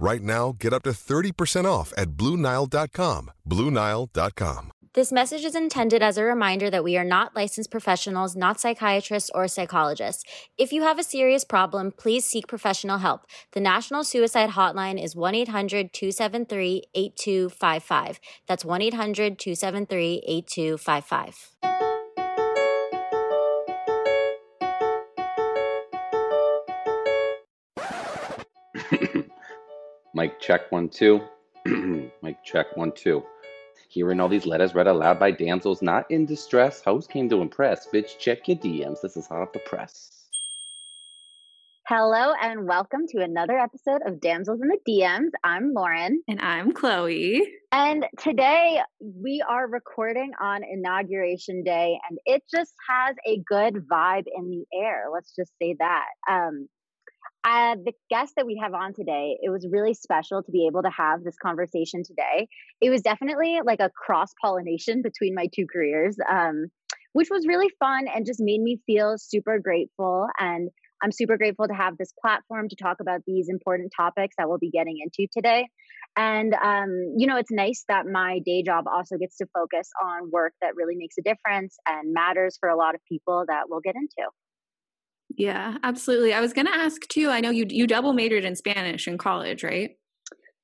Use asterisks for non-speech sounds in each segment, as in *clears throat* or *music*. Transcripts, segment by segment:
Right now, get up to 30% off at BlueNile.com. BlueNile.com. This message is intended as a reminder that we are not licensed professionals, not psychiatrists or psychologists. If you have a serious problem, please seek professional help. The National Suicide Hotline is 1 800 273 8255. That's 1 800 273 8255. Mic check one, two. *clears throat* Mic check one, two. Hearing all these letters read aloud by damsels not in distress, host came to impress. Bitch, check your DMs. This is hot off the press. Hello and welcome to another episode of Damsels in the DMs. I'm Lauren. And I'm Chloe. And today we are recording on Inauguration Day, and it just has a good vibe in the air. Let's just say that. Um, uh, the guest that we have on today, it was really special to be able to have this conversation today. It was definitely like a cross pollination between my two careers, um, which was really fun and just made me feel super grateful. And I'm super grateful to have this platform to talk about these important topics that we'll be getting into today. And, um, you know, it's nice that my day job also gets to focus on work that really makes a difference and matters for a lot of people that we'll get into. Yeah, absolutely. I was going to ask too. I know you you double majored in Spanish in college, right?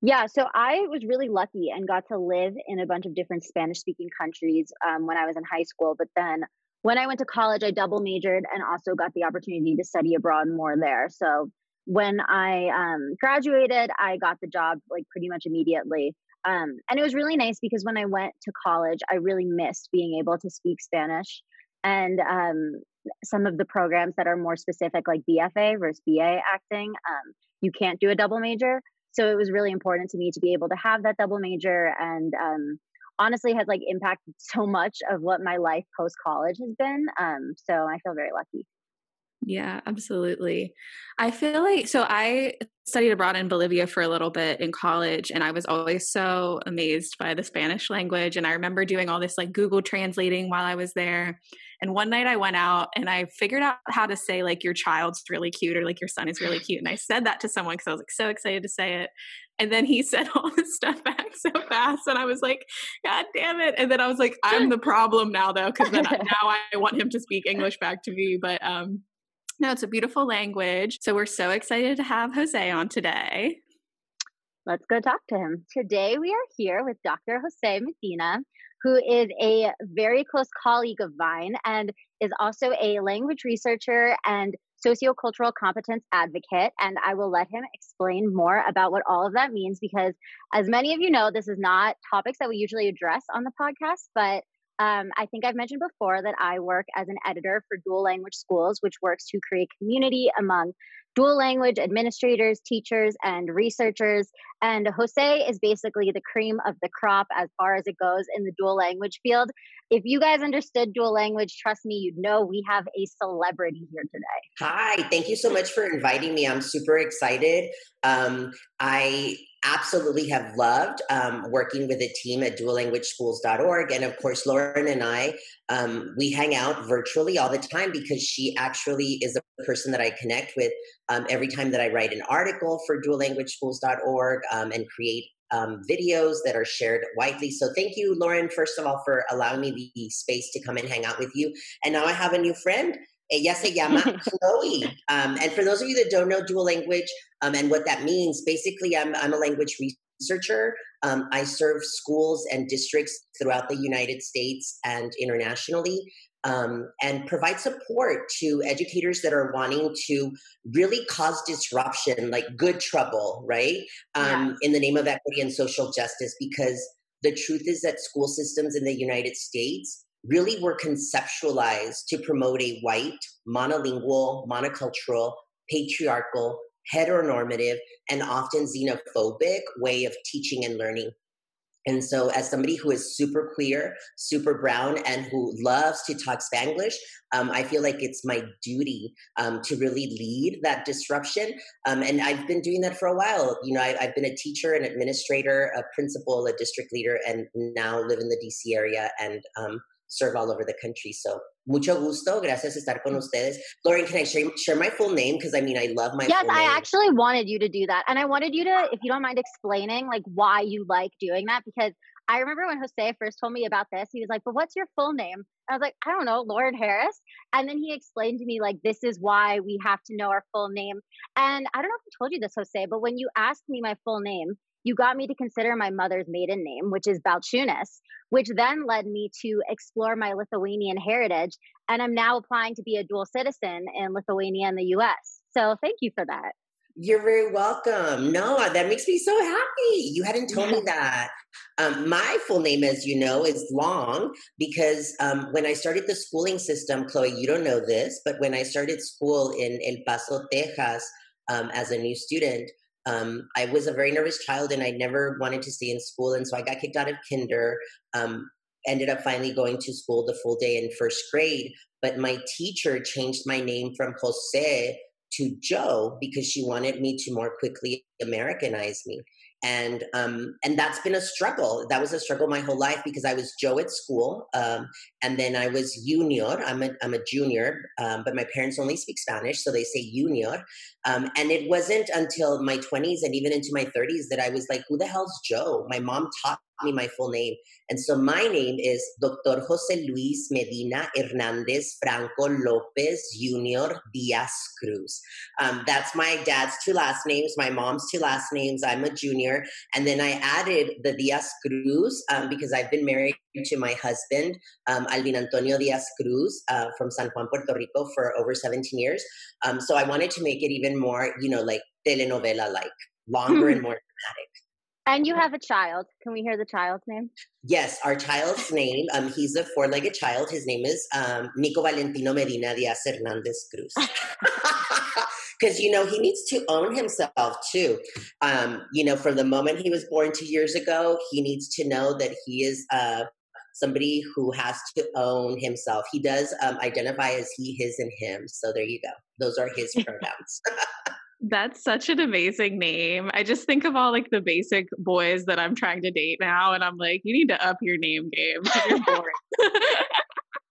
Yeah, so I was really lucky and got to live in a bunch of different Spanish speaking countries um, when I was in high school. But then when I went to college, I double majored and also got the opportunity to study abroad more there. So when I um, graduated, I got the job like pretty much immediately. Um, and it was really nice because when I went to college, I really missed being able to speak Spanish. And um, some of the programs that are more specific, like BFA versus BA acting, um, you can't do a double major. So it was really important to me to be able to have that double major, and um, honestly, has like impacted so much of what my life post college has been. Um, so I feel very lucky. Yeah, absolutely. I feel like so I studied abroad in Bolivia for a little bit in college and I was always so amazed by the Spanish language and I remember doing all this like Google translating while I was there. And one night I went out and I figured out how to say like your child's really cute or like your son is really cute and I said that to someone cuz I was like so excited to say it. And then he *laughs* said all this stuff back so fast and I was like god damn it. And then I was like I'm *laughs* the problem now though cuz then *laughs* now I want him to speak English back to me but um no, it's a beautiful language. So we're so excited to have Jose on today. Let's go talk to him. Today we are here with Dr. Jose Medina, who is a very close colleague of mine and is also a language researcher and sociocultural competence advocate. And I will let him explain more about what all of that means because, as many of you know, this is not topics that we usually address on the podcast, but um, I think I've mentioned before that I work as an editor for Dual Language Schools, which works to create community among dual language administrators, teachers, and researchers. And Jose is basically the cream of the crop as far as it goes in the dual language field. If you guys understood dual language, trust me, you'd know we have a celebrity here today. Hi, thank you so much for inviting me. I'm super excited. Um, I absolutely have loved um, working with a team at duallanguageschools.org. And of course, Lauren and I, um, we hang out virtually all the time because she actually is a person that I connect with um, every time that I write an article for duallanguageschools.org um, and create um, videos that are shared widely. So thank you, Lauren, first of all, for allowing me the space to come and hang out with you. And now I have a new friend. Ella se llama Chloe. Um, and for those of you that don't know dual language um, and what that means, basically, I'm, I'm a language researcher. Um, I serve schools and districts throughout the United States and internationally. Um, and provide support to educators that are wanting to really cause disruption, like good trouble, right? Um, yes. In the name of equity and social justice, because the truth is that school systems in the United States really were conceptualized to promote a white, monolingual, monocultural, patriarchal, heteronormative, and often xenophobic way of teaching and learning. And so, as somebody who is super queer, super brown, and who loves to talk Spanglish, um, I feel like it's my duty um, to really lead that disruption. Um, and I've been doing that for a while. You know, I, have been a teacher, an administrator, a principal, a district leader, and now live in the DC area and um, serve all over the country. So, mucho gusto. Gracias estar con mm. ustedes. Lauren, can I share, share my full name? Because I mean, I love my Yes, I actually wanted you to do that. And I wanted you to, if you don't mind explaining, like why you like doing that. Because I remember when Jose first told me about this, he was like, But what's your full name? I was like, I don't know, Lauren Harris. And then he explained to me, like, this is why we have to know our full name. And I don't know if I told you this, Jose, but when you asked me my full name, you got me to consider my mother's maiden name, which is Balchunas, which then led me to explore my Lithuanian heritage. And I'm now applying to be a dual citizen in Lithuania and the US. So thank you for that. You're very welcome. No, that makes me so happy. You hadn't told me *laughs* that. Um, my full name, as you know, is long because um, when I started the schooling system, Chloe, you don't know this, but when I started school in El Paso, Texas, um, as a new student, um, I was a very nervous child and I never wanted to stay in school. And so I got kicked out of kinder, um, ended up finally going to school the full day in first grade. But my teacher changed my name from Jose to Joe because she wanted me to more quickly Americanize me and um, and that's been a struggle. That was a struggle my whole life because I was Joe at school, um, and then I was Junior. I'm a I'm a junior, um, but my parents only speak Spanish, so they say Junior. Um, and it wasn't until my 20s and even into my 30s that I was like, "Who the hell's Joe?" My mom taught me my full name. And so my name is Dr. Jose Luis Medina Hernandez Franco Lopez Jr. Diaz Cruz. Um, that's my dad's two last names, my mom's two last names. I'm a junior. And then I added the Diaz Cruz um, because I've been married to my husband, um, Alvin Antonio Diaz Cruz uh, from San Juan, Puerto Rico for over 17 years. Um, so I wanted to make it even more, you know, like telenovela like, longer and more dramatic. And you have a child. Can we hear the child's name? Yes, our child's *laughs* name. Um, he's a four-legged child. His name is um, Nico Valentino Medina Diaz Hernandez Cruz. *laughs* *laughs* Because you know he needs to own himself too. Um, you know, from the moment he was born two years ago, he needs to know that he is uh, somebody who has to own himself. He does um, identify as he, his, and him. So there you go. Those are his pronouns. That's such an amazing name. I just think of all like the basic boys that I'm trying to date now, and I'm like, you need to up your name game. *laughs* You're boring.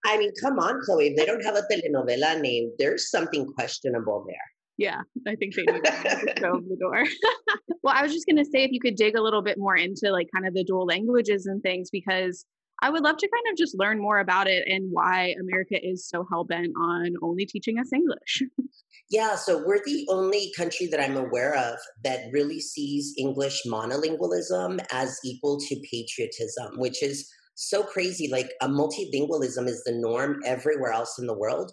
I mean, come on, Chloe. If they don't have a telenovela name, there's something questionable there. Yeah, I think they need to *laughs* go the door. *laughs* well, I was just going to say if you could dig a little bit more into like kind of the dual languages and things, because I would love to kind of just learn more about it and why America is so hell bent on only teaching us English. *laughs* Yeah, so we're the only country that I'm aware of that really sees English monolingualism as equal to patriotism, which is so crazy. Like a multilingualism is the norm everywhere else in the world.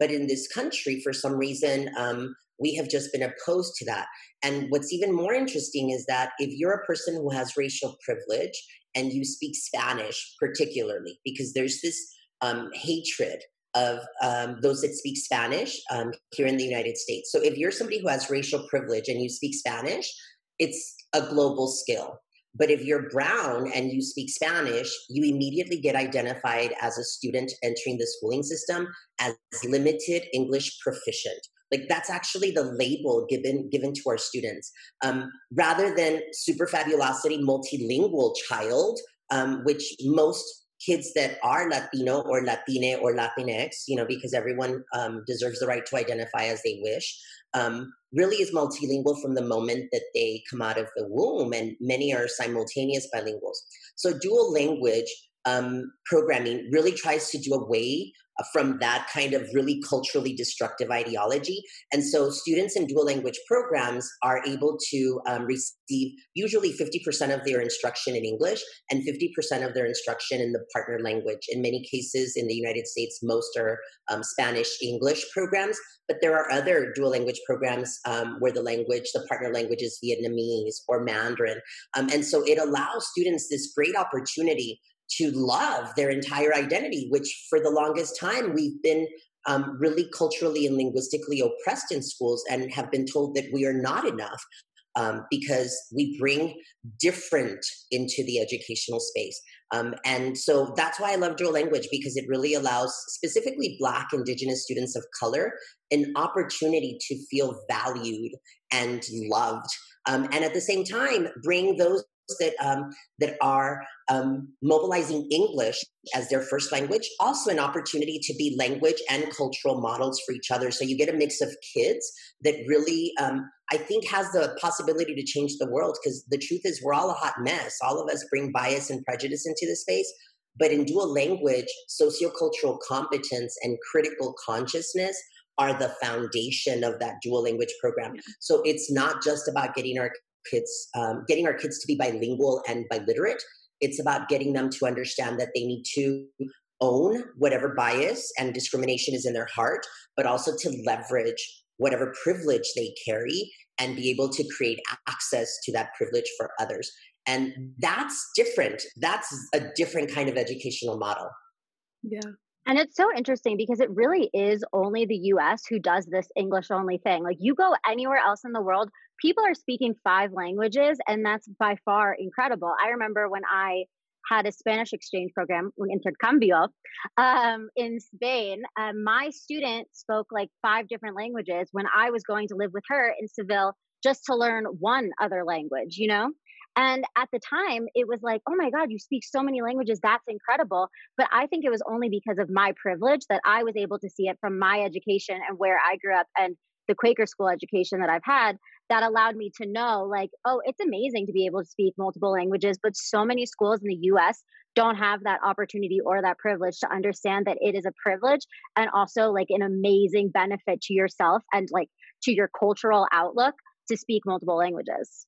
But in this country, for some reason, um, we have just been opposed to that. And what's even more interesting is that if you're a person who has racial privilege and you speak Spanish, particularly, because there's this um, hatred of um, those that speak Spanish um, here in the United States. So if you're somebody who has racial privilege and you speak Spanish, it's a global skill. But if you're brown and you speak Spanish, you immediately get identified as a student entering the schooling system as limited English proficient. Like that's actually the label given given to our students, um, rather than superfabulosity multilingual child, um, which most kids that are Latino or Latine or Latinx, you know, because everyone um, deserves the right to identify as they wish, um, really is multilingual from the moment that they come out of the womb, and many are simultaneous bilinguals. So, dual language um, programming really tries to do away uh, from that kind of really culturally destructive ideology. And so students in dual language programs are able to um, receive usually 50% of their instruction in English and 50% of their instruction in the partner language. In many cases in the United States, most are um, Spanish English programs, but there are other dual language programs um, where the language, the partner language is Vietnamese or Mandarin. Um, and so it allows students this great opportunity to love their entire identity, which for the longest time we've been um, really culturally and linguistically oppressed in schools and have been told that we are not enough. um, because we bring different into the educational space. Um, and so that's why I love dual language because it really allows specifically Black, Indigenous students of color an opportunity to feel valued and loved. Um, and at the same time, bring those that um, that are um, mobilizing English as their first language, also an opportunity to be language and cultural models for each other. So you get a mix of kids that really, um, I think, has the possibility to change the world. Because the truth is, we're all a hot mess. All of us bring bias and prejudice into the space. But in dual language, sociocultural competence and critical consciousness are the foundation of that dual language program. So it's not just about getting our kids, um, getting our kids to be bilingual and biliterate. It's about getting them to understand that they need to own whatever bias and discrimination is in their heart, but also to leverage whatever privilege they carry and be able to create access to that privilege for others. And that's different. That's a different kind of educational model. Yeah. And it's so interesting because it really is only the US who does this English only thing. Like you go anywhere else in the world, people are speaking five languages, and that's by far incredible. I remember when I had a Spanish exchange program, intercambio, um, in Spain. Um, my student spoke like five different languages when I was going to live with her in Seville just to learn one other language, you know? And at the time, it was like, oh my God, you speak so many languages. That's incredible. But I think it was only because of my privilege that I was able to see it from my education and where I grew up and the Quaker school education that I've had that allowed me to know, like, oh, it's amazing to be able to speak multiple languages. But so many schools in the US don't have that opportunity or that privilege to understand that it is a privilege and also like an amazing benefit to yourself and like to your cultural outlook to speak multiple languages.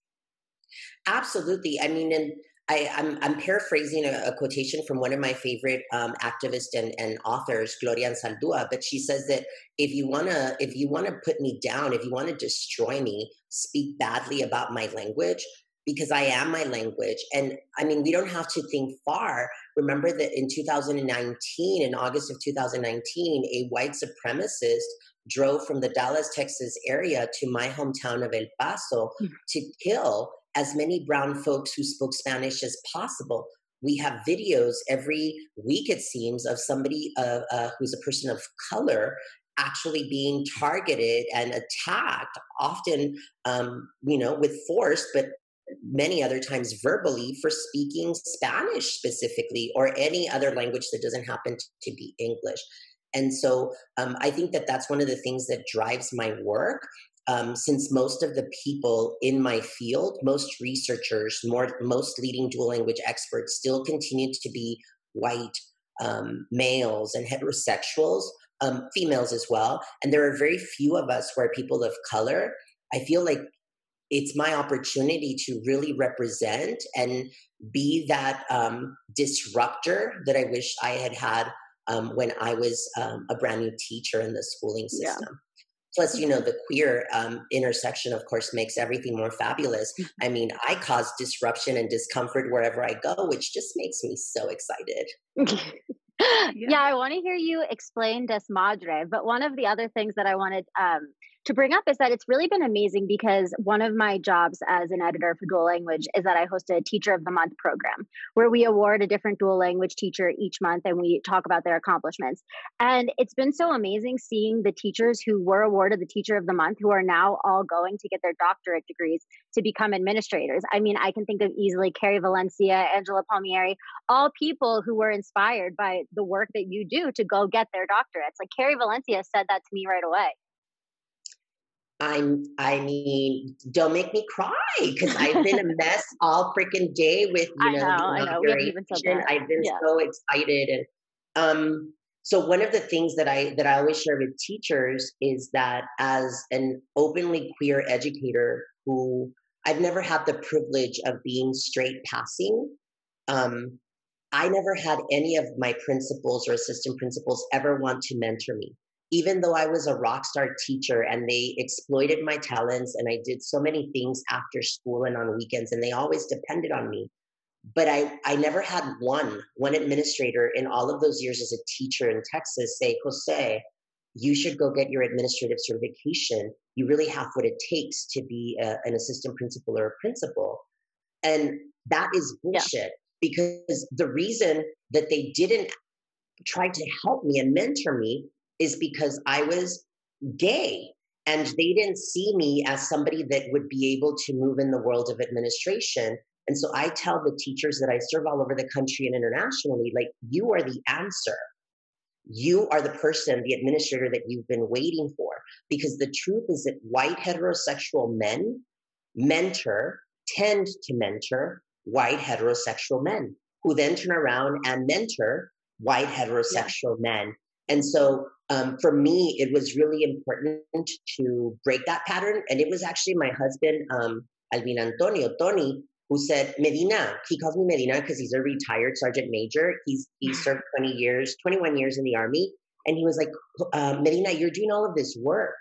Absolutely. I mean, and I, am I'm, I'm paraphrasing a, a, quotation from one of my favorite um, activists and, and authors, Gloria Anzaldúa, but she says that if you wanna if you wanna put me down, if you wanna destroy me, speak badly about my language because I am my language. And I mean, we don't have to think far. Remember that in 2019, in August of 2019, a white supremacist drove from the Dallas, Texas area to my hometown of El Paso mm. to kill as many brown folks who spoke Spanish as possible. We have videos every week, it seems, of somebody uh, uh, who's a person of color actually being targeted and attacked, often, um, you know, with force, but many other times verbally for speaking Spanish specifically or any other language that doesn't happen to be English. And so um, I think that that's one of the things that drives my work um, since most of the people in my field, most researchers, more, most leading dual language experts still continue to be white um, males and heterosexuals, um, females as well. And there are very few of us where people of color. I feel like it's my opportunity to really represent and be that um, disruptor that I wish I had had um, when I was um, a brand new teacher in the schooling system. Yeah. Plus, you know, the queer um, intersection, of course, makes everything more fabulous. Mm. I mean, I cause disruption and discomfort wherever I go, which just makes me so excited. *laughs* yeah. yeah. I want to hear you explain Desmadre. But one of the other things that I wanted um, to bring up is that it's really been amazing because one of my jobs as an editor for dual language is that I host a teacher of the month program where we award a different dual language teacher each month and we talk about their accomplishments. And it's been so amazing seeing the teachers who were awarded the teacher of the month who are now all going to get their doctorate degrees to become administrators. I mean, I can think of easily Carrie Valencia, Angela Palmieri, all people who were inspired by the work that you do to go get their doctorates. Like Carrie Valencia said that to me right away. I'm, I mean, don't make me cry because I've been a *laughs* mess all freaking day with, you know, I know, I I've been yeah. so excited. And, um, so one of the things that I, that I always share with teachers is that as an openly queer educator who I've never had the privilege of being straight passing, um, I never had any of my principals or assistant principals ever want to mentor me even though I was a rock star teacher and they exploited my talents and I did so many things after school and on weekends and they always depended on me. But I, I never had one, one administrator in all of those years as a teacher in Texas say, Jose, you should go get your administrative certification. You really have what it takes to be a, an assistant principal or a principal. And that is bullshit yeah. because the reason that they didn't try to help me and mentor me is because I was gay and they didn't see me as somebody that would be able to move in the world of administration. And so I tell the teachers that I serve all over the country and internationally, like, you are the answer. You are the person, the administrator that you've been waiting for. Because the truth is that white heterosexual men mentor, tend to mentor white heterosexual men who then turn around and mentor white heterosexual yeah. men. And so um, for me, it was really important to break that pattern. And it was actually my husband, um, Alvin Antonio, Tony, who said, Medina, he calls me Medina because he's a retired sergeant major. He's he served 20 years, 21 years in the army. And he was like, uh, Medina, you're doing all of this work.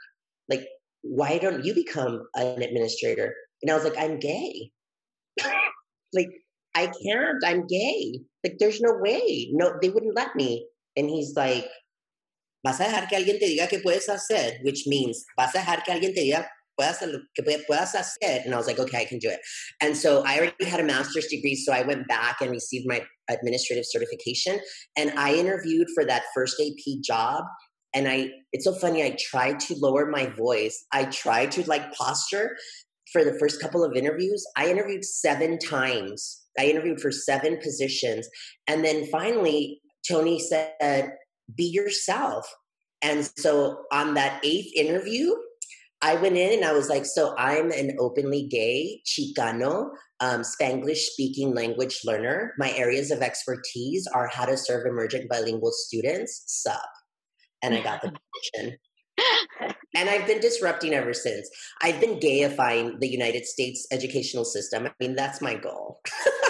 Like, why don't you become an administrator? And I was like, I'm gay. *laughs* like, I can't. I'm gay. Like, there's no way. No, they wouldn't let me. And he's like, vas a dejar que alguien te diga qué puedes hacer, which means vas a dejar que alguien te diga puedas que puedas hacer. And I was like, okay, I can do it. And so I already had a master's degree. So I went back and received my administrative certification. And I interviewed for that first AP job. And I, it's so funny. I tried to lower my voice. I tried to like posture for the first couple of interviews. I interviewed seven times. I interviewed for seven positions. And then finally, Tony said, be yourself. And so on that eighth interview, I went in and I was like, so I'm an openly gay Chicano, um, Spanglish speaking language learner. My areas of expertise are how to serve emergent bilingual students, sup. And I got the *laughs* position. and I've been disrupting ever since. I've been gayifying the United States educational system. I mean, that's my goal.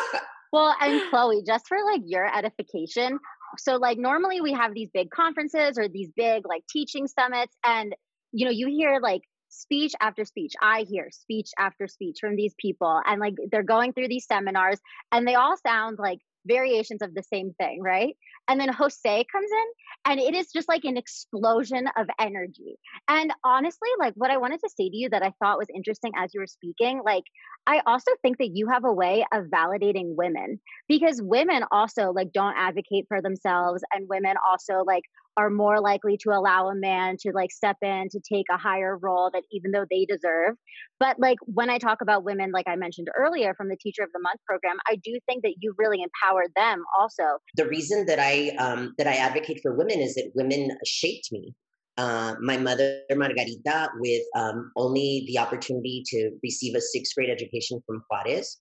*laughs* well, and Chloe, just for like your edification, so like normally we have these big conferences or these big like teaching summits and you know you hear like speech after speech. I hear speech after speech from these people and like they're going through these seminars and they all sound like variations of the same thing, right? And then Jose comes in and it is just like an explosion of energy. And honestly, like what I wanted to say to you that I thought was interesting as you were speaking, like I also think that you have a way of validating women because women also like don't advocate for themselves and women also like are more likely to allow a man to like step in to take a higher role that even though they deserve. But like when i talk about women like i mentioned earlier from the teacher of the month program i do think that you really empowered them also. The reason that i um, that i advocate for women is that women shaped me. Uh, my mother margarita with um, only the opportunity to receive a sixth grade education from juarez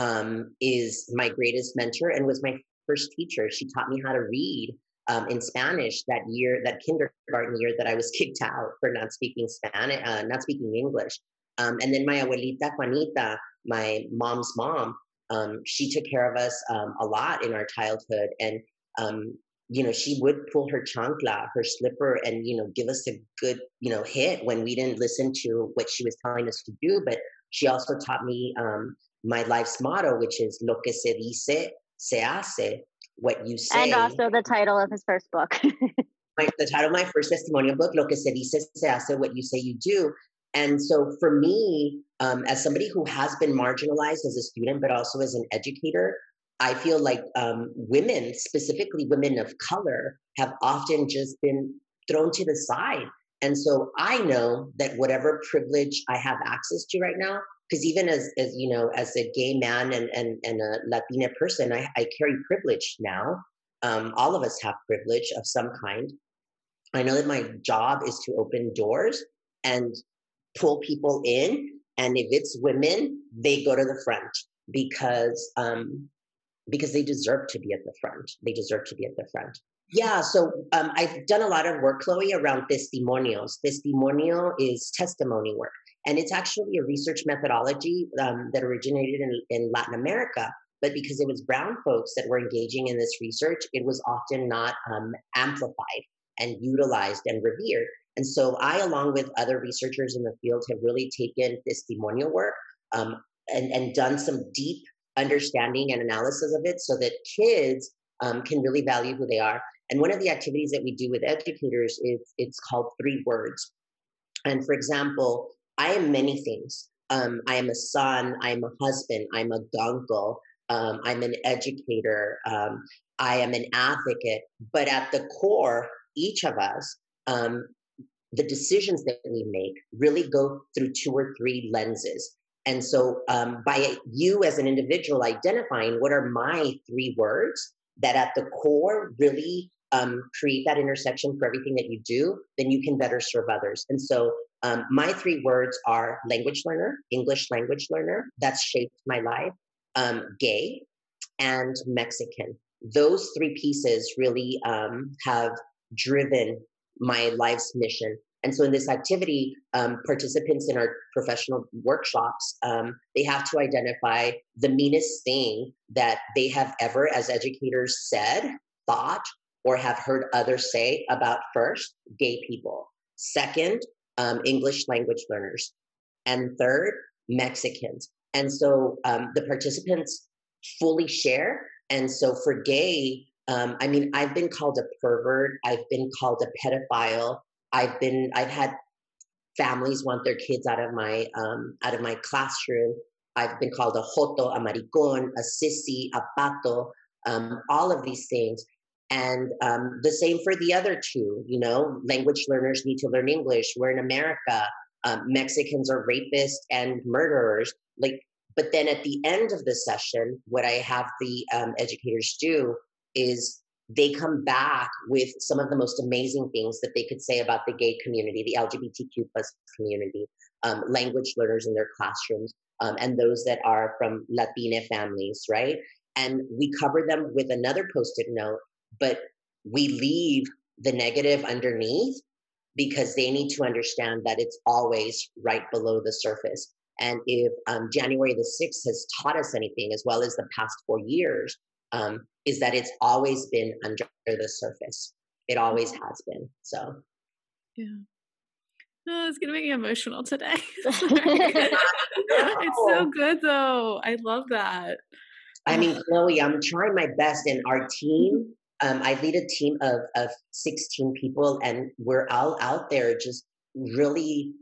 um, is my greatest mentor and was my first teacher. She taught me how to read um, in Spanish that year, that kindergarten year that I was *laughs* kicked out for not speaking Spanish, uh, not speaking English. Um, and then my abuelita Juanita, my mom's mom, um, she took care of us um, a lot in our childhood. And, um, you know, she would pull her chancla, her slipper, and, you know, give us a good, you know, hit when we didn't listen to what she was telling us to do. But she also taught me um, my life's motto, which is lo que se dice, se hace what you say. And also the title of his first book. *laughs* my, the title of my first testimonial book, Lo que se dice se hace, what you say you do. And so for me, um, as somebody who has been marginalized as a student, but also as an educator, I feel like um, women, specifically women of color, have often just been thrown to the side. And so I know that whatever privilege I have access to right now, because even as as you know as a gay man and and, and a latina person i, I carry privilege now. Um, all of us have privilege of some kind. I know that my job is to open doors and pull people in and if it's women they go to the front because um, because they deserve to be at the front. They deserve to be at the front. Yeah so um, i've done a lot of work chloe around testimonials. Testimonio is testimony work and it's actually a research methodology um, that originated in, in Latin America. But because it was brown folks that were engaging in this research, it was often not um, amplified and utilized and revered. And so I, along with other researchers in the field, have really taken this testimonial work um, and, and done some deep understanding and analysis of it so that kids um, can really value who they are. And one of the activities that we do with educators is it's called three words. And for example, I am many things. Um, I am a son, I'm a husband, I'm a uncle, um, I'm an educator, um, I am an advocate. But at the core, each of us, um, the decisions that we make really go through two or three lenses. And so, um, by you as an individual identifying what are my three words that at the core really um, create that intersection for everything that you do, then you can better serve others. And so, um, my three words are language learner, English language learner. That's shaped my life. Um, gay and Mexican. Those three pieces really um, have driven my life's mission. And so, in this activity, um, participants in our professional workshops um, they have to identify the meanest thing that they have ever, as educators, said, thought, or have heard others say about first gay people, second um, English language learners, and third Mexicans. And so, um, the participants fully share. And so, for gay, um, I mean, I've been called a pervert. I've been called a pedophile. I've been, I've had families want their kids out of my, um, out of my classroom. I've been called a joto, a maricon, a sissy, a pato, um, all of these things. And um, the same for the other two, you know, language learners need to learn English. We're in America. Um, Mexicans are rapists and murderers. Like, but then at the end of the session, what I have the um, educators do is they come back with some of the most amazing things that they could say about the gay community, the LGBTQ plus community, um, language learners in their classrooms, um, and those that are from Latina families, right? And we cover them with another post-it note, but we leave the negative underneath because they need to understand that it's always right below the surface. And if um, January the 6th has taught us anything, as well as the past four years, um, is that it's always been under the surface. It always has been. So, yeah. No, it's gonna make me emotional today. *laughs* *laughs* it's so good though. I love that. I mean, Chloe, I'm trying my best, and our team. Um, I lead a team of of 16 people, and we're all out there just really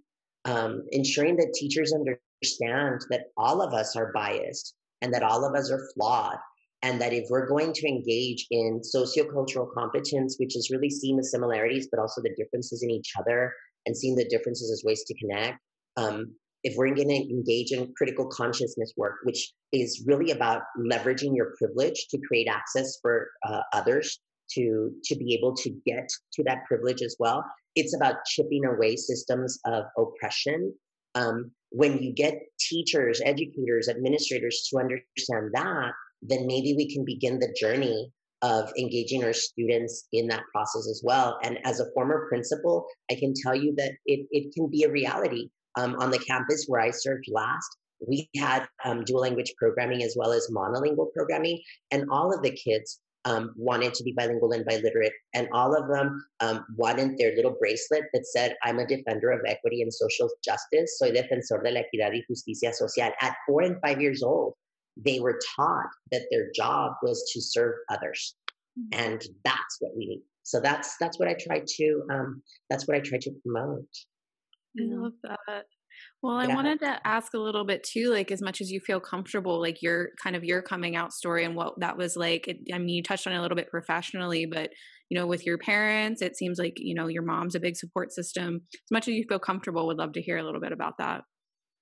um, ensuring that teachers understand that all of us are biased and that all of us are flawed and that if we're going to engage in sociocultural competence, which is really seeing the similarities but also the differences in each other and seeing the differences as ways to connect, um, if we're going to engage in critical consciousness work, which is really about leveraging your privilege to create access for uh, others to to be able to get to that privilege as well, it's about chipping away systems of oppression. Um, when you get teachers, educators, administrators to understand that, then maybe we can begin the journey of engaging our students in that process as well. And as a former principal, I can tell you that it, it can be a reality. Um, on the campus where I served last, we had um, dual language programming as well as monolingual programming, and all of the kids um, wanted to be bilingual and biliterate, and all of them um, wanted their little bracelet that said, "I'm a defender of equity and social justice. Soy defensor de la equidad y justicia social." At four and five years old, they were taught that their job was to serve others mm-hmm. and that's what we need so that's that's what i try to um, that's what i try to promote i love that. Well i wanted to ask a little bit too like as much as you feel comfortable like your kind of your coming out story and what that was like it, i mean you touched on it a little bit professionally but you know with your parents it seems like you know your mom's a big support system. As much as you feel comfortable would love to hear a little bit about that.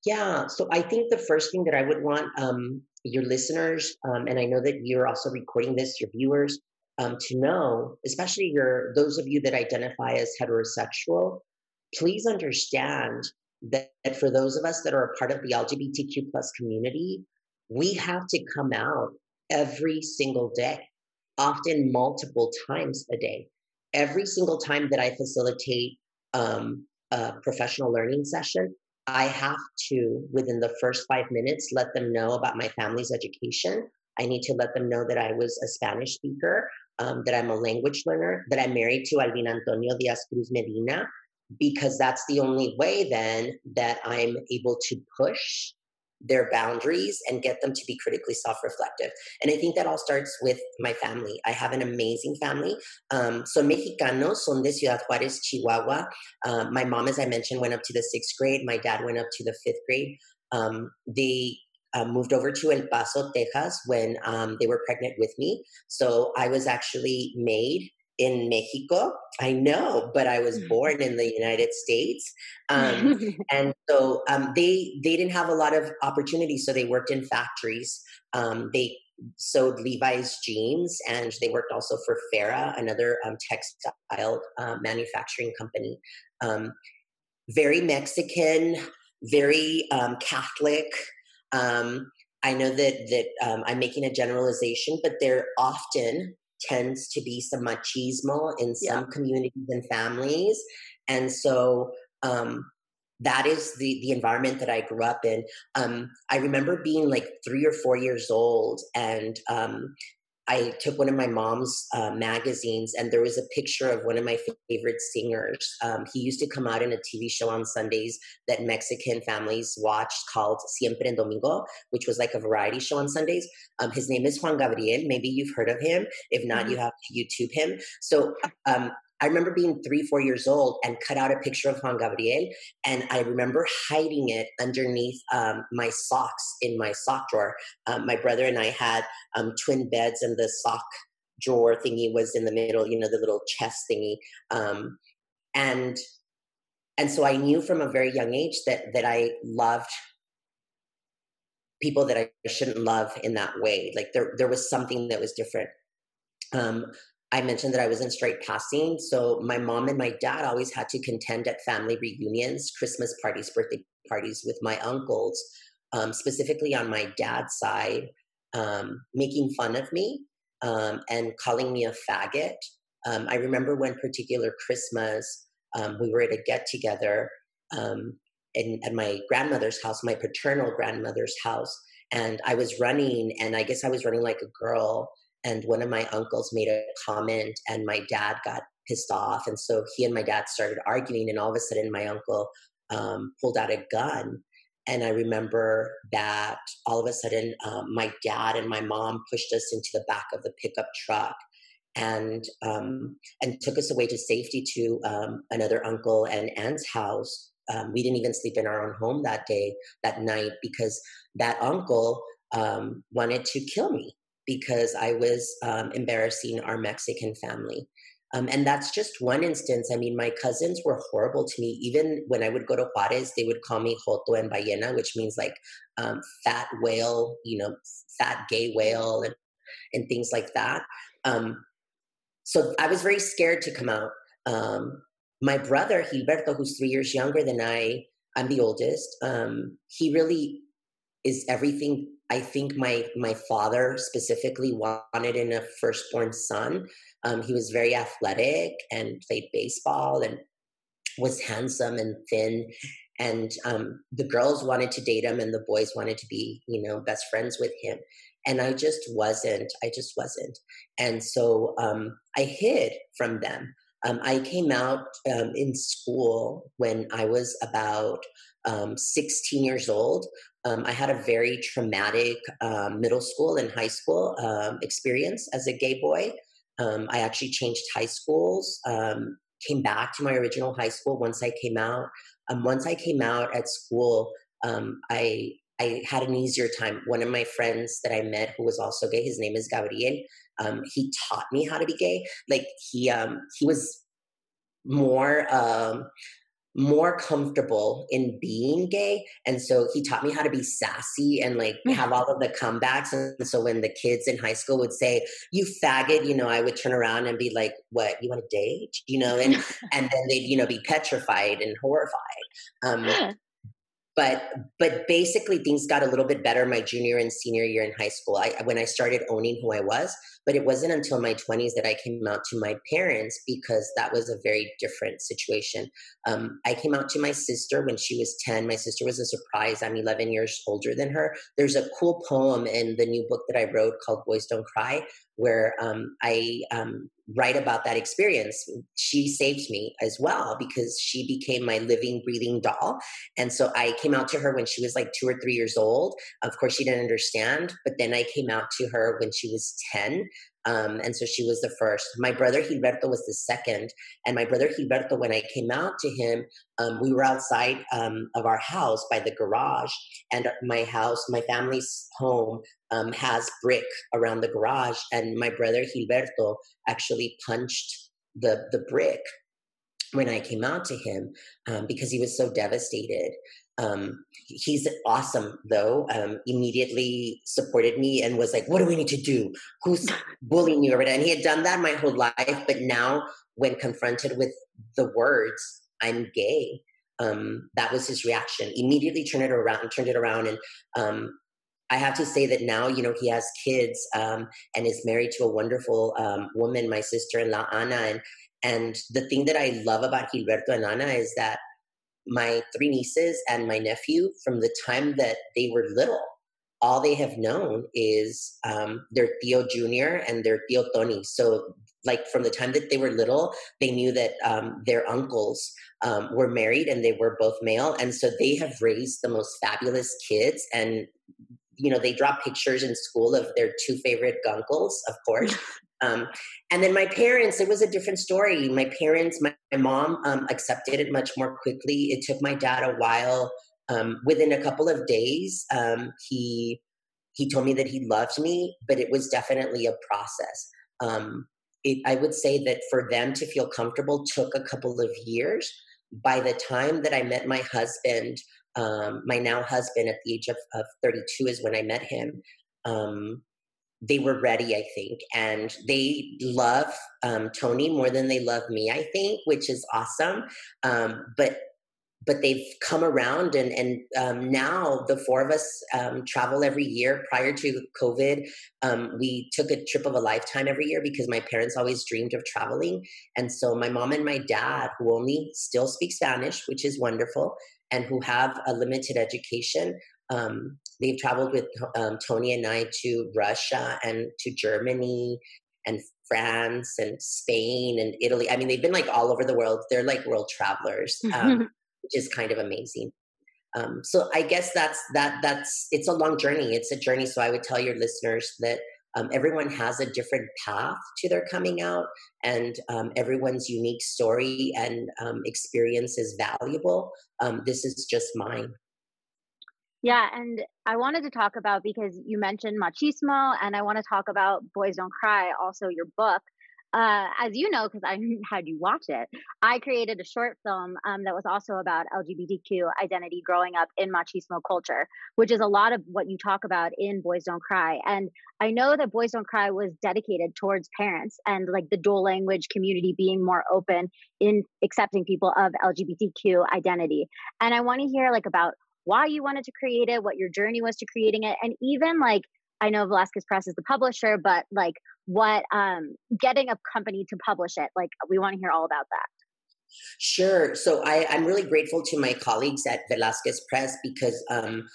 Yeah, so I think the first thing that I would want um, your listeners, um, and I know that you're also recording this, your viewers, um, to know, especially your those of you that identify as heterosexual, please understand that, that for those of us that are a part of the LGBTQ plus community, we have to come out every single day, often multiple times a day. Every single time that I facilitate um, a professional learning session, I have to, within the first five minutes, let them know about my family's education. I need to let them know that I was a Spanish speaker, um, that I'm a language learner, that I'm married to Alvin Antonio Diaz Cruz Medina, because that's the only way then that I'm able to push their boundaries and get them to be critically self-reflective. And i think that all starts with my family. I have an amazing family. Um, son mexicanos son de ciudad juarez chihuahua. Um, my mom as i mentioned went up to the sixth grade. My dad went up to the fifth grade. Um, they uh, moved over to El Paso, Texas, when um, they were pregnant with me. So I was actually made in Mexico. I know, but I was mm. born in the United States, um, *laughs* and so um, they they didn't have a lot of opportunities. So they worked in factories. Um, they sewed Levi's jeans, and they worked also for Farah, another um, textile uh, manufacturing company. Um, very Mexican, very um, Catholic. I know that that I'm making a generalization, but they're often tends to be some machismo in some yeah. communities and families. And so um, that is the the environment that I grew up in. Um, I remember being like three or four years old, and um, I took one of my mom's uh, magazines, and there was a picture of one of my favorite singers. Um, he used to come out in a TV show on Sundays that Mexican families watched called Siempre en Domingo, which was like a variety show on Sundays. Um, his name is Juan Gabriel. Maybe you've heard of him. If not, mm-hmm. you have to YouTube him. So um, I remember being three, four years old and cut out a picture of Juan Gabriel. And I remember hiding it underneath um, my socks in my sock drawer. Um, my brother and I had um, twin beds, and the sock drawer thingy was in the middle, you know, the little chest thingy. Um, and and so I knew from a very young age that that I loved people that I shouldn't love in that way. Like there there was something that was different. Um, I mentioned that I was in straight passing. So my mom and my dad always had to contend at family reunions, Christmas parties, birthday parties with my uncles, um, specifically on my dad's side, um, making fun of me um, and calling me a faggot. Um, I remember one particular Christmas, um, we were at a get together um, in, at my grandmother's house, my paternal grandmother's house. And I was running, and I guess I was running like a girl and one of my uncles made a comment and my dad got pissed off. And so he and my dad started arguing and all of a sudden my uncle um, pulled out a gun. And i remember that all of a sudden um, my dad and my mom pushed us into the back of the pickup truck and um, and took us away to safety to um, another uncle and aunt's house. Um, we didn't even sleep in our own home that day that night because that uncle um, wanted to kill me because I was um, embarrassing our Mexican family. Um, and that's just one instance. I mean, my cousins were horrible to me. Even when I would go to Juarez, they would call me Joto and Ballena, which means like um, fat whale, you know, fat gay whale, and, and things like that. Um, so I was very scared to come out. Um, my brother, Gilberto, who's three years younger than I, I'm the oldest, um, he really is everything I think my my father specifically wanted in a firstborn son. Um, he was very athletic and played baseball and was handsome and thin. And um, the girls wanted to date him, and the boys wanted to be, you know, best friends with him. And I just wasn't. I just wasn't. And so um, I hid from them. Um, I came out um, in school when I was about um, 16 years old um, I had a very traumatic um, middle school and high school um, experience as a gay boy. Um, I actually changed high schools, um, came back to my original high school once I came out. Um, once I came out at school, I I had an easier time. One of my friends that I met who was also gay, his name is Gabriel. he taught me how to be gay. Like he he was more more comfortable in being gay. And so he taught me how to be sassy and like mm. have all of the comebacks. And so when the kids in high school would say, You faggot, you know, I would turn around and be like, What, you want to date? You know, and *laughs* and then they'd, you know, be petrified and horrified. Um, but but basically things got a little bit better my junior and senior year in high school. I, when i started owning who i was but it wasn't until my 20s that i came out to my parents because that was a very different situation. Um, i came out to my sister when she was 10 my sister was a surprise. I'm 11 years older than her. There's a cool poem in the new book that i wrote called boys don't cry where um, I um, write about that experience. She saved me as well because she became my living, breathing doll. And so I came out to her when she was like two or three years old. Of course, she didn't understand, but then I came out to her when she was 10. Um, and so she was the first. My brother Gilberto was the second. And my brother Gilberto, when I came out to him, um, we were outside um, of our house by the garage. And my house, my family's home, um, has brick around the garage. And my brother Gilberto actually punched the, the brick when I came out to him um, because he was so devastated. Um, he's awesome though. Um, immediately supported me and was like, "What do we need to do? Who's *laughs* bullying you?" And he had done that my whole life, but now when confronted with the words, "I'm gay," um, that was his reaction. Immediately turned it around, turned it around, and um, I have to say that now, you know, he has kids um, and is married to a wonderful um, woman, my sister-in-law Ana, and and the thing that I love about Gilberto and Ana is that my three nieces and my nephew, from the time that they were little, all they have known is um, their Tio Junior and their Tio Tony. So, like from the time that they were little, they knew that um, their uncles um, were married and they were both male, and so they have raised the most fabulous kids. And you know, they draw pictures in school of their two favorite gunkles, of course. *laughs* Um, and then my parents, it was a different story. My parents, my, my mom um, accepted it much more quickly. It took my dad a while. Um, within a couple of days, um, he he told me that he loved me, but it was definitely a process. Um, it, I would say that for them to feel comfortable took a couple of years. By the time that I met my husband, um, my now husband, at the age of, of 32, is when I met him. Um, they were ready, I think, and they love um, Tony more than they love me, I think, which is awesome. Um, but but they've come around, and and um, now the four of us um, travel every year. Prior to COVID, um, we took a trip of a lifetime every year because my parents always dreamed of traveling, and so my mom and my dad, who only still speak Spanish, which is wonderful, and who have a limited education, um, they've traveled with um, Tony and I to Russia and to Germany and France and Spain and Italy. I mean, they've been like all over the world. They're like world travelers, um, *laughs* which is kind of amazing. Um, so I guess that's that. That's it's a long journey. It's a journey. So I would tell your listeners that um, everyone has a different path to their coming out, and um, everyone's unique story and um, experience is valuable. Um, this is just mine. Yeah, and I wanted to talk about because you mentioned machismo, and I want to talk about Boys Don't Cry, also your book. Uh, as you know, because I *laughs* had you watch it, I created a short film um, that was also about LGBTQ identity growing up in machismo culture, which is a lot of what you talk about in Boys Don't Cry. And I know that Boys Don't Cry was dedicated towards parents and like the dual language community being more open in accepting people of LGBTQ identity. And I want to hear like about why you wanted to create it, what your journey was to creating it, and even like I know Velazquez Press is the publisher, but like what um, getting a company to publish it, like we want to hear all about that. Sure. So I, I'm really grateful to my colleagues at Velazquez Press because um,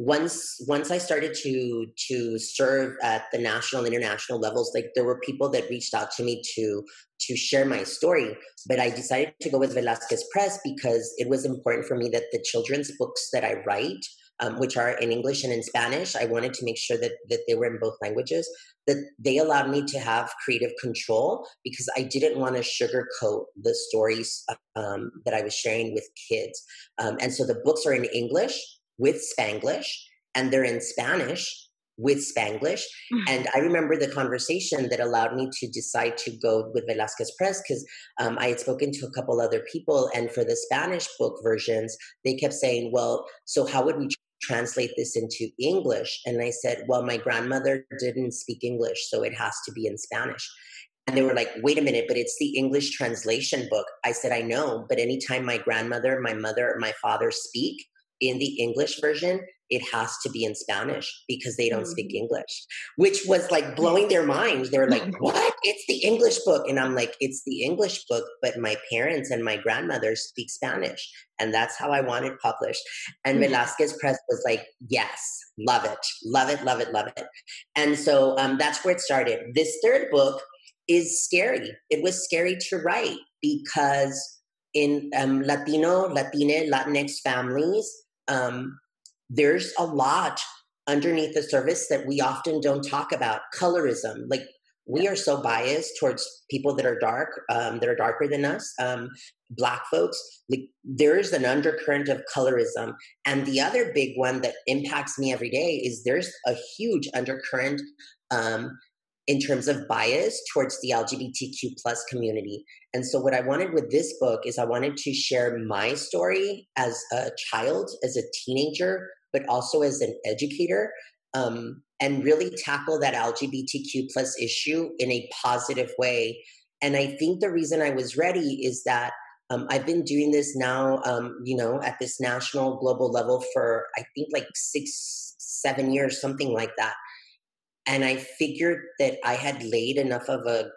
once once I started to to serve at the national and international levels, like there were people that reached out to me to to share my story. But I decided to go with Velazquez Press because it was important for me that the children's books that I write, um, which are in English and in Spanish, I wanted to make sure that that they were in both languages. That they allowed me to have creative control because I didn't want to sugarcoat the stories um, that I was sharing with kids. Um, and so the books are in English with Spanglish and they're in Spanish with Spanglish. Mm-hmm. And I remember the conversation that allowed me to decide to go with Velazquez Press because um, I had spoken to a couple other people. And for the Spanish book versions, they kept saying, well, so how would we translate this into English? And I said, well, my grandmother didn't speak English, so it has to be in Spanish. And they were like, wait a minute, but it's the English translation book. I said, I know, but anytime my grandmother, my mother, or my father speak, in the English version, it has to be in Spanish because they don't mm-hmm. speak English, which was like blowing their minds. They were like, *laughs* What? It's the English book. And I'm like, It's the English book, but my parents and my grandmother speak Spanish. And that's how I want it published. And mm-hmm. Velazquez Press was like, Yes, love it, love it, love it, love it. And so um, that's where it started. This third book is scary. It was scary to write because in um, Latino, Latine, Latinx families, um, there's a lot underneath the surface that we often don't talk about. Colorism, like we are so biased towards people that are dark, um, that are darker than us, um, black folks. Like there's an undercurrent of colorism, and the other big one that impacts me every day is there's a huge undercurrent um, in terms of bias towards the LGBTQ plus community. And so what I wanted with this book is I wanted to share my story as a child, as a teenager, but also as an educator, um, and really tackle that LGBTQ plus issue in a positive way. And I think the reason I was ready is that um, I've been doing this now, um, you know, at this national global level for I think like six, seven years, something like that. And I figured that I had laid enough of a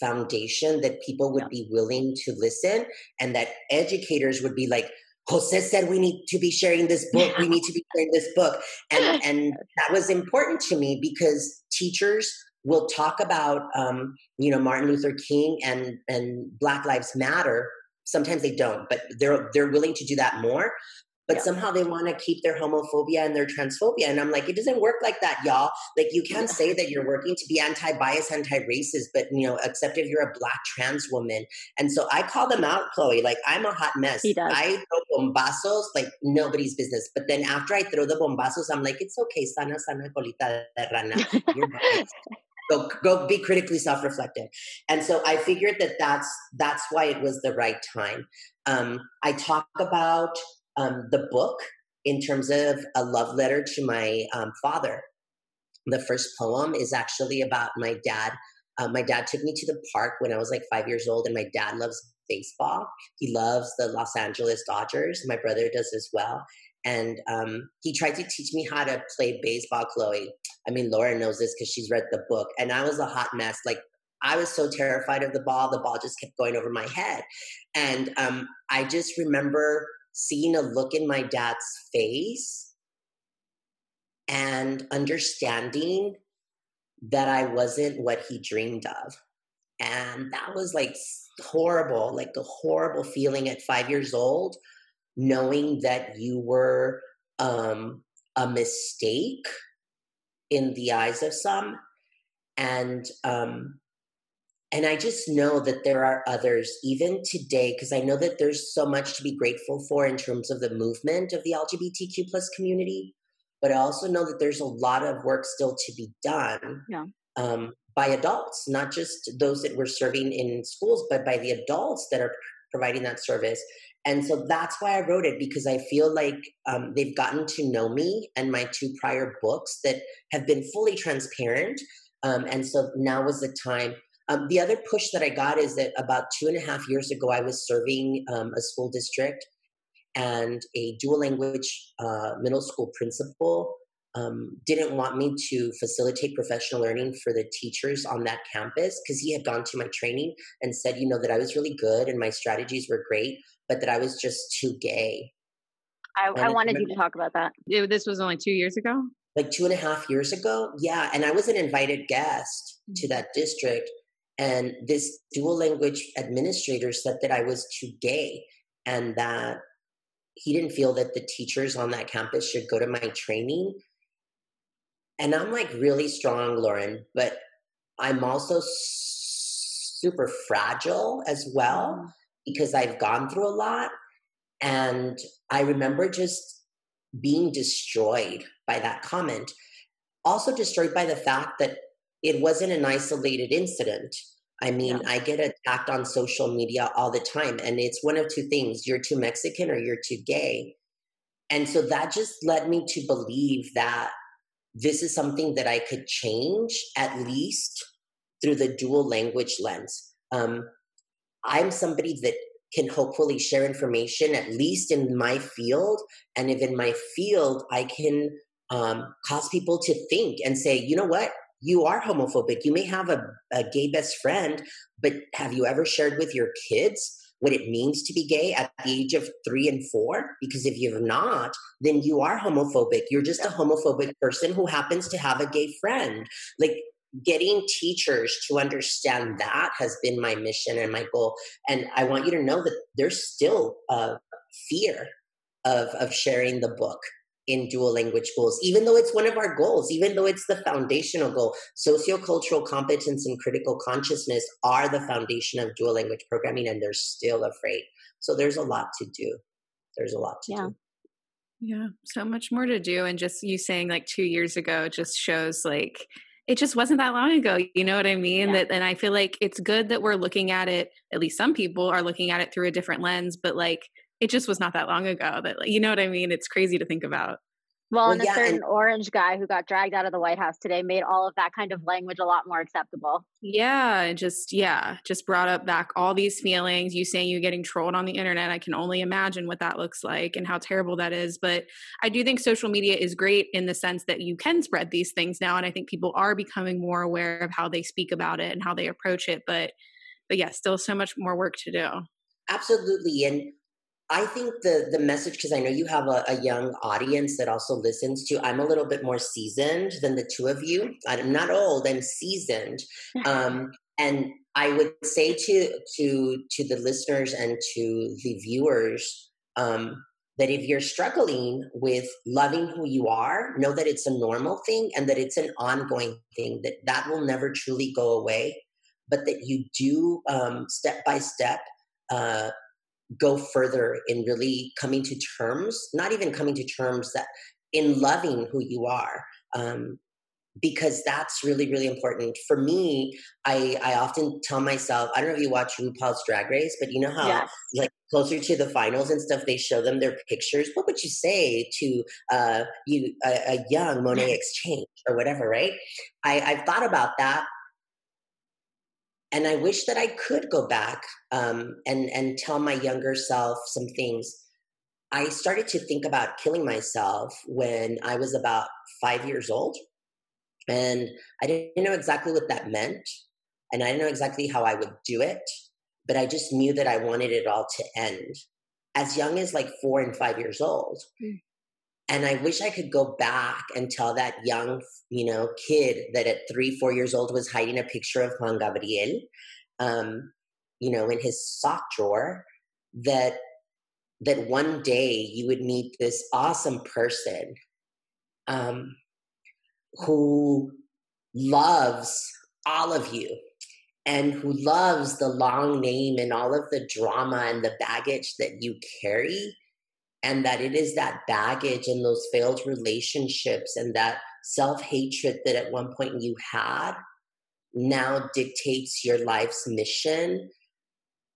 foundation that people would be willing to listen and that educators would be like, Jose said we need to be sharing this *laughs* book. We need to be sharing this book. And, *laughs* and that was important to me because teachers will talk about, um, you know, Martin Luther King and, and Black Lives Matter. Sometimes they don't, but they're, they're willing to do that more but yeah. somehow they want to keep their homophobia and their transphobia. And I'm like, it doesn't work like that, y'all. Like you can't say that you're working to be anti-bias, anti-racist, but you know, except if you're a black trans woman. And so I call them out, Chloe. Like I'm a hot mess. He does. I throw bombazos like nobody's business. But then after I throw the bombazos, I'm like, it's okay, sana sana colita de rana. *laughs* go go be critically self-reflective and so i figured that that's that's why it was the right time um, i talk about um, the book in terms of a love letter to my um, father. The first poem is actually about my dad. Uh, my dad took me to the park when I was like five years old, and my dad loves baseball. He loves the Los Angeles Dodgers. My brother does as well. And um, he tried to teach me how to play baseball, Chloe. I mean, Laura knows this because she's read the book. And I was a hot mess. Like, I was so terrified of the ball, the ball just kept going over my head. And um, I just remember seeing a look in my dad's face and understanding that I wasn't what he dreamed of. And that was like horrible, like a horrible feeling at five years old, knowing that you were um, a mistake in the eyes of some. And um, and I just know that there are others, even today, because I know that there's so much to be grateful for in terms of the movement of the LGBTQ plus community. But I also know that there's a lot of work still to be done yeah. um, by adults, not just those that we're serving in schools, but by the adults that are providing that service. And so that's why I wrote it because I feel like um, they've gotten to know me and my two prior books that have been fully transparent. Um, and so now is the time um, the other push that I got is that about two and a half years ago, I was serving um, a school district, and a dual language uh, middle school principal um, didn't want me to facilitate professional learning for the teachers on that campus because he had gone to my training and said, you know, that I was really good and my strategies were great, but that I was just too gay. I, I wanted you to talk about that. Yeah, this was only two years ago? Like two and a half years ago. Yeah. And I was an invited guest to mm. that district. And this dual language administrator said that I was too gay and that he didn't feel that the teachers on that campus should go to my training. And I'm like really strong, Lauren, but I'm also super fragile as well because I've gone through a lot. And I remember just being destroyed by that comment. Also, destroyed by the fact that it wasn't an isolated incident. I mean, yeah. I get attacked on social media all the time, and it's one of two things you're too Mexican or you're too gay. And so that just led me to believe that this is something that I could change, at least through the dual language lens. Um, I'm somebody that can hopefully share information, at least in my field. And if in my field I can um, cause people to think and say, you know what, you are homophobic. You may have a, a gay best friend, but have you ever shared with your kids what it means to be gay at the age of three and four? Because if you've not, then you are homophobic. You're just a homophobic person who happens to have a gay friend. Like getting teachers to understand that has been my mission and my goal. And I want you to know that there's still a fear of, of sharing the book in dual language schools, even though it's one of our goals, even though it's the foundational goal. Sociocultural competence and critical consciousness are the foundation of dual language programming, and they're still afraid. So there's a lot to do. There's a lot to yeah. do. Yeah, so much more to do. And just you saying like two years ago just shows like it just wasn't that long ago. You know what I mean? Yeah. That and I feel like it's good that we're looking at it, at least some people are looking at it through a different lens, but like it just was not that long ago that you know what I mean? It's crazy to think about. Well, well and yeah, a certain and- orange guy who got dragged out of the White House today made all of that kind of language a lot more acceptable. Yeah, just yeah, just brought up back all these feelings. You saying you're getting trolled on the internet. I can only imagine what that looks like and how terrible that is. But I do think social media is great in the sense that you can spread these things now, and I think people are becoming more aware of how they speak about it and how they approach it. But but yeah, still so much more work to do. Absolutely, and I think the the message because I know you have a, a, young audience that also listens to. I'm a little bit more seasoned than the two of you. I'm not old. I'm seasoned, um, and I would say to to to the listeners and to the viewers um, that if you're struggling with loving who you are, know that it's a normal thing and that it's an ongoing thing. That that will never truly go away, but that you do um, step by step. Uh, go further in really coming to terms, not even coming to terms that in loving who you are. Um, because that's really really important for me i i often tell myself i don't know if you watch rupaul's drag race but you know how yes. like closer to the finals and stuff they show them their pictures what would you say to uh you a, a young Monét X Change or whatever right i i've thought about that and I wish that I could go back um, and and tell my younger self some things. I started to think about killing myself when I was about five years old, and I didn't know exactly what that meant, and I didn't know exactly how I would do it, but I just knew that I wanted it all to end as young as like four and five years old. Mm. And I wish I could go back and tell that young, you know, kid that at three, four years old was hiding a picture of Juan Gabriel, um, you know, in his sock drawer, that that one day you would meet this awesome person um, who loves all of you and who loves the long name and all of the drama and the baggage that you carry and that it is that baggage and those failed relationships and that self hatred that at one point you had now dictates your life's mission.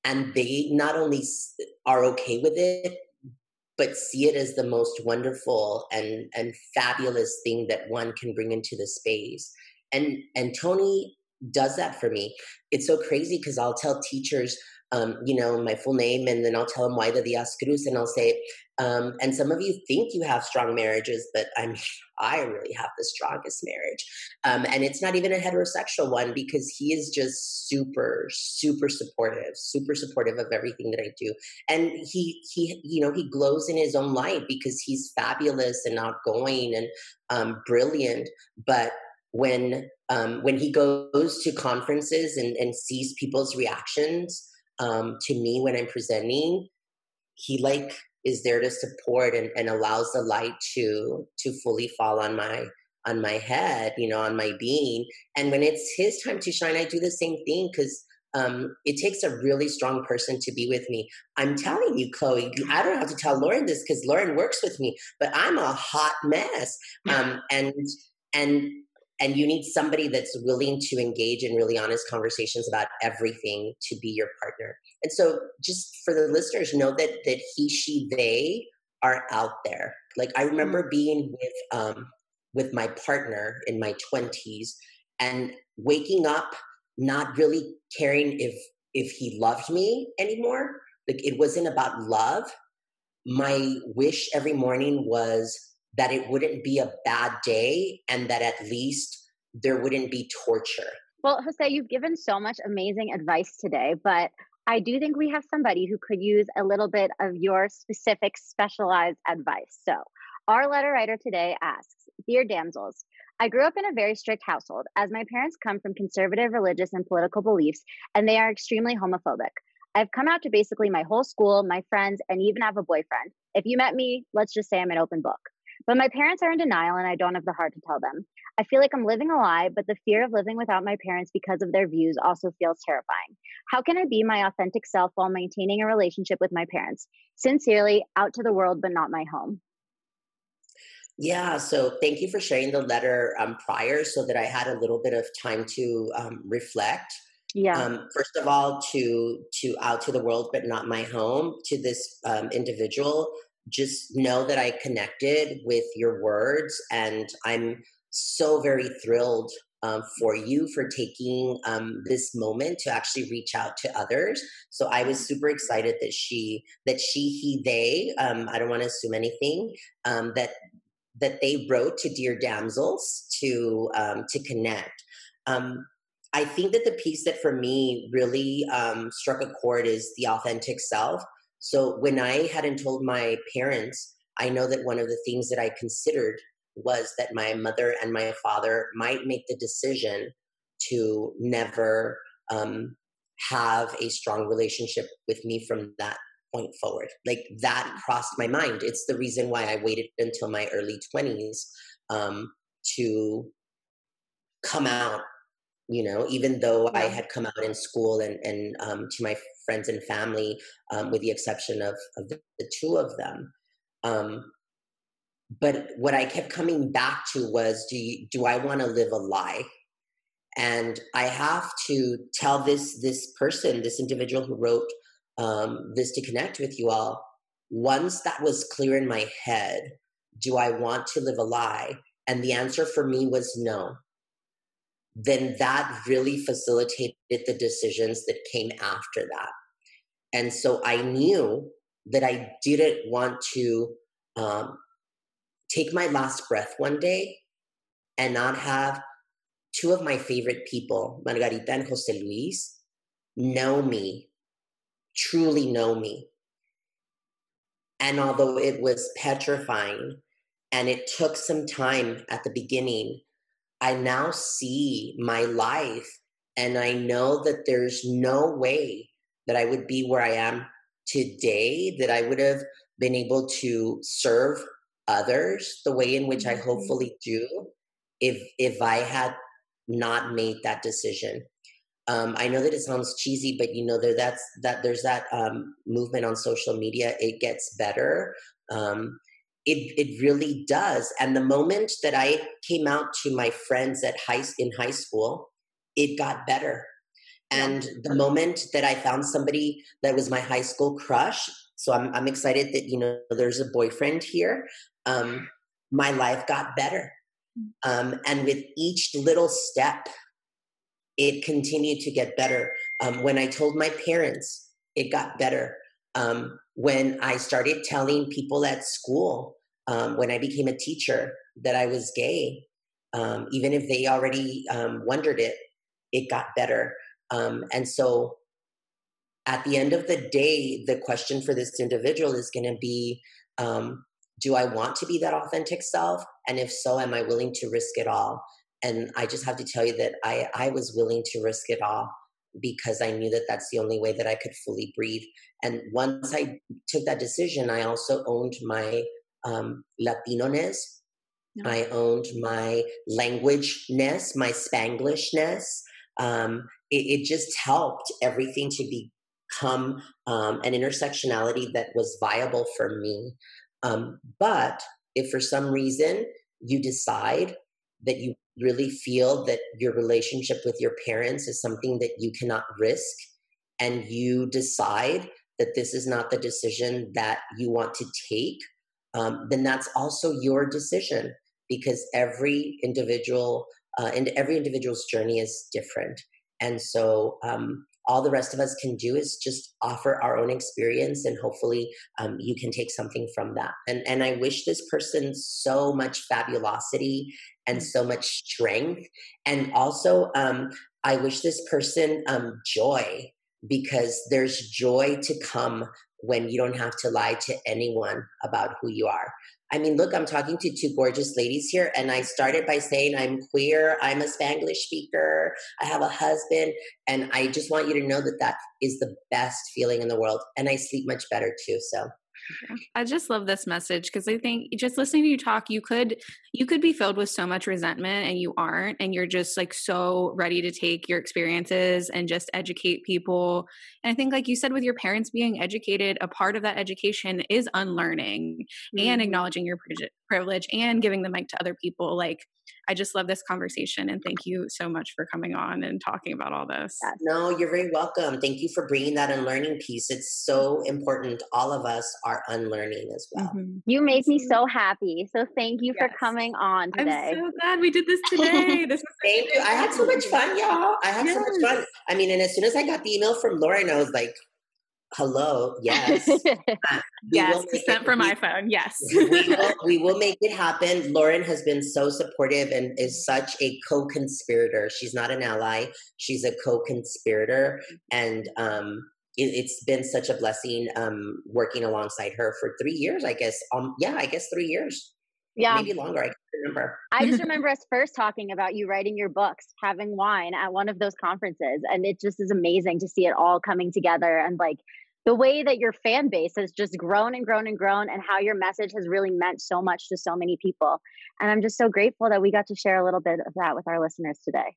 And they not only are okay with it, but see it as the most wonderful and, and fabulous thing that one can bring into the space. And, and Tony does that for me. It's so crazy because I'll tell teachers, um, you know, my full name, and then I'll tell them Wayda Diaz Cruz, and I'll say, um, and some of you think you have strong marriages, but I'm, *laughs* I really have the strongest marriage. Um, and it's not even a heterosexual one because he is just super, super supportive, super supportive of everything that I do. And he, he, you know, he glows in his own light because he's fabulous and outgoing and um, brilliant. But when um, when he goes to conferences and, and sees people's reactions um, to me when I'm presenting, he like is there to support and, and allows the light to to fully fall on my on my head, you know, on my being. And when it's his time to shine, I do the same thing because um, it takes a really strong person to be with me. I'm telling you, Chloe, I don't have to tell Lauren this because Lauren works with me, but I'm a hot mess. Um, and and and you need somebody that's willing to engage in really honest conversations about everything to be your partner. And so just for the listeners know that that he she they are out there. Like i remember mm-hmm. being with um with my partner in my 20s and waking up not really caring if if he loved me anymore. Like it wasn't about love. My wish every morning was that it wouldn't be a bad day and that at least there wouldn't be torture well jose you've given so much amazing advice today but I do think we have somebody who could use a little bit of your specific specialized advice. So, our letter writer today asks Dear damsels, I grew up in a very strict household as my parents come from conservative religious and political beliefs, and they are extremely homophobic. I've come out to basically my whole school, my friends, and even have a boyfriend. If you met me, let's just say I'm an open book. But my parents are in denial and I don't have the heart to tell them. I feel like I'm living a lie, but the fear of living without my parents because of their views also feels terrifying. How can I be my authentic self while maintaining a relationship with my parents? Sincerely, out to the world, but not my home. Yeah, so thank you for sharing the letter um, prior so that I had a little bit of time to um, reflect. Yeah. Um, first of all, to to out to the world, but not my home. To this um, individual, just know that I connected with your words, and I'm so very thrilled um, for you for taking um, this moment to actually reach out to others. So I was super excited that she, that she, he, they. Um, I don't want to assume anything. Um, that that they wrote to dear damsels to um, to connect. Um, I think that the piece that for me really struck a chord is the authentic self so when I hadn't told my parents, I know that one of the things that I considered was that my mother and my father might make the decision to never um, have a strong relationship with me from that point forward. Like that crossed my mind. It's the reason why I waited until my early 20s um, to come out you know even though i had come out in school and and um, to my friends and family um, with the exception of, of the, the two of them um, but what i kept coming back to was do you, do i want to live a lie? And i have to tell this this person this individual who wrote um, this to connect with you all once that was clear in my head do i want to live a lie? And the answer for me was no then that really facilitated the decisions that came after that. And so I knew that I didn't want to um, take my last breath one day and not have two of my favorite people, Margarita and Jose Luis, know me, truly know me. And although it was petrifying and it took some time at the beginning I now see my life and I know that there's no way that I would be where I am today, that I would have been able to serve others the way in which I mm-hmm. hopefully do if if I had not made that decision. Um, I know that it sounds cheesy, but you know there that's that there's that um, movement on social media. It gets better. Um, it it really does. And the moment that I came out to my friends at high in high school, it got better. And the moment that I found somebody that was my high school crush, so I'm I'm excited that you know there's a boyfriend here. Um, my life got better, um, and with each little step, it continued to get better. Um, when I told my parents, it got better. Um, when I started telling people at school, um, when I became a teacher, that I was gay, um, even if they already um, wondered it, it got better. Um, and so at the end of the day, the question for this individual is going to be um, Do I want to be that authentic self? And if so, am I willing to risk it all? And I just have to tell you that I, I was willing to risk it all because I knew that that's the only way that I could fully breathe. And once I took that decision, I also owned my um, Latino-ness. No. I owned my language-ness, my Spanglish-ness. Um, it, it, just helped everything to become um, an intersectionality that was viable for me. Um, but if for some reason you decide that you really feel that your relationship with your parents is something that you cannot risk, and you decide that this is not the decision that you want to take, um, then that's also your decision because every individual uh, and every individual's journey is different. And so um, all the rest of us can do is just offer our own experience and hopefully um, you can take something from that. And and i wish this person so much fabulosity and so much strength. And also um, i wish this person um, joy because there's joy to come when you don't have to lie to anyone about who you are I mean, look, I'm talking to two gorgeous ladies here, and I started by saying I'm queer, I'm a Spanglish speaker, I have a husband, and I just want you to know that that is the best feeling in the world, and I sleep much better too. So I just love this message because I think just listening to you talk, you could you could be filled with so much resentment and you aren't, and you're just like so ready to take your experiences and just educate people. And I think, like you said, with your parents being educated, a part of that education is unlearning mm-hmm. and acknowledging your privilege and giving the mic to other people. Like I just love this conversation and thank you so much for coming on and talking about all this. No, you're very welcome. Thank you for bringing that unlearning piece. It's so important. All of us are unlearning as well. Mm-hmm. You make me so happy. So thank you yes. for coming on today. I'm so glad we did this today. *laughs* This was thank you. I had so much fun, y'all. I had yes. so much fun. I mean, and as soon as I got the email from Lauren, I was like, hello *laughs* yes. Uh, yes sent from my phone yes. we, will, *laughs* we will make it happen. Lauren has been so supportive and is such a co-conspirator. She's not an ally she's a co-conspirator. And um it, has been such a blessing um working alongside her for three years i guess um yeah i guess three years. Yeah. Maybe longer remember i just *laughs* remember us first talking about you writing your books having wine at one of those conferences and it just is amazing to see it all coming together and like the way that your fan base has just grown and grown and grown and how your message has really meant so much to so many people. And I'm just so grateful that we got to share a little bit of that with our listeners today.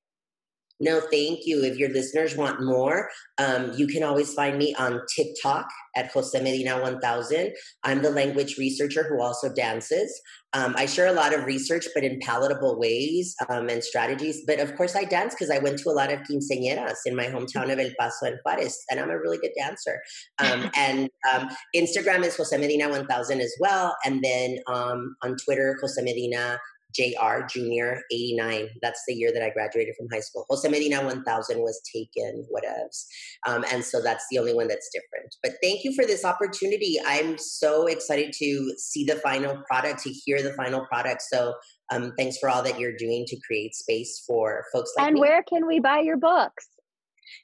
No, thank you. If your listeners want more, um, you can always find me on TikTok at Jose Medina 1000. I'm the language researcher who also dances. Um, I share a lot of research, but in palatable ways um, and strategies. But of course, I dance because I went to a lot of quinceañeras in my hometown of El Paso and Juarez, and I'm a really good dancer. Um, *laughs* and um, Instagram is Jose Medina 1000 as well. And then um, on Twitter, Jose Medina JR Junior 89. That's the year that I graduated from high school. Jose Medina 1000 was taken, whatevs. Um, and so that's the only one that's different. But thank you for this opportunity. I'm so excited to see the final product, to hear the final product. So um, thanks for all that you're doing to create space for folks like and me. And where can we buy your books?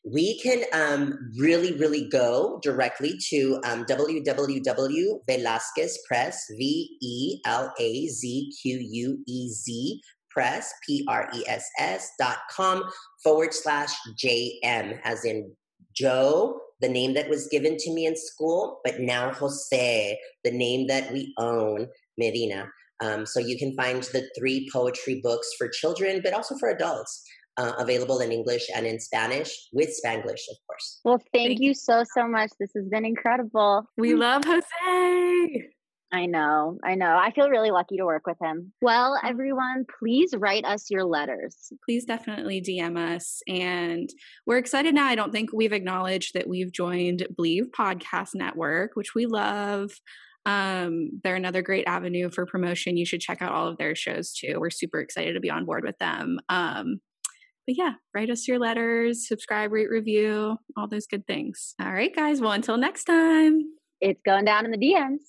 We can um, really, really go directly to um, www.velazquez Press, V E L A Z Q U E Z Press, P R E S S dot com forward slash JM, as in Joe, the name that was given to me in school, but now Jose, the name that we own, Medina. Um, so you can find the three poetry books for children, but also for adults uh, available in English and in Spanish with Spanglish, of course. Well, thank, thank you so, so much. This has been incredible. We love Jose. I know, I know. I feel really lucky to work with him. Well, everyone, please write us your letters. Please definitely DM us. And we're excited now. I don't think we've acknowledged that we've joined Bleav Podcast Network, which we love. Um, they're another great avenue for promotion. You should check out all of their shows too. We're super excited to be on board with them. Um, but yeah, write us your letters, subscribe, rate, review, all those good things. All right, guys. Well, until next time, it's going down in the DMs.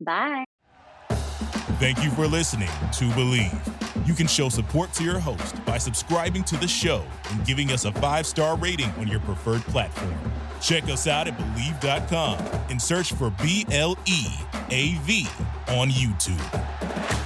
Bye. Thank you for listening to Bleav. You can show support to your host by subscribing to the show and giving us a five star rating on your preferred platform. Check us out at Bleav.com and search for B L E A V on YouTube.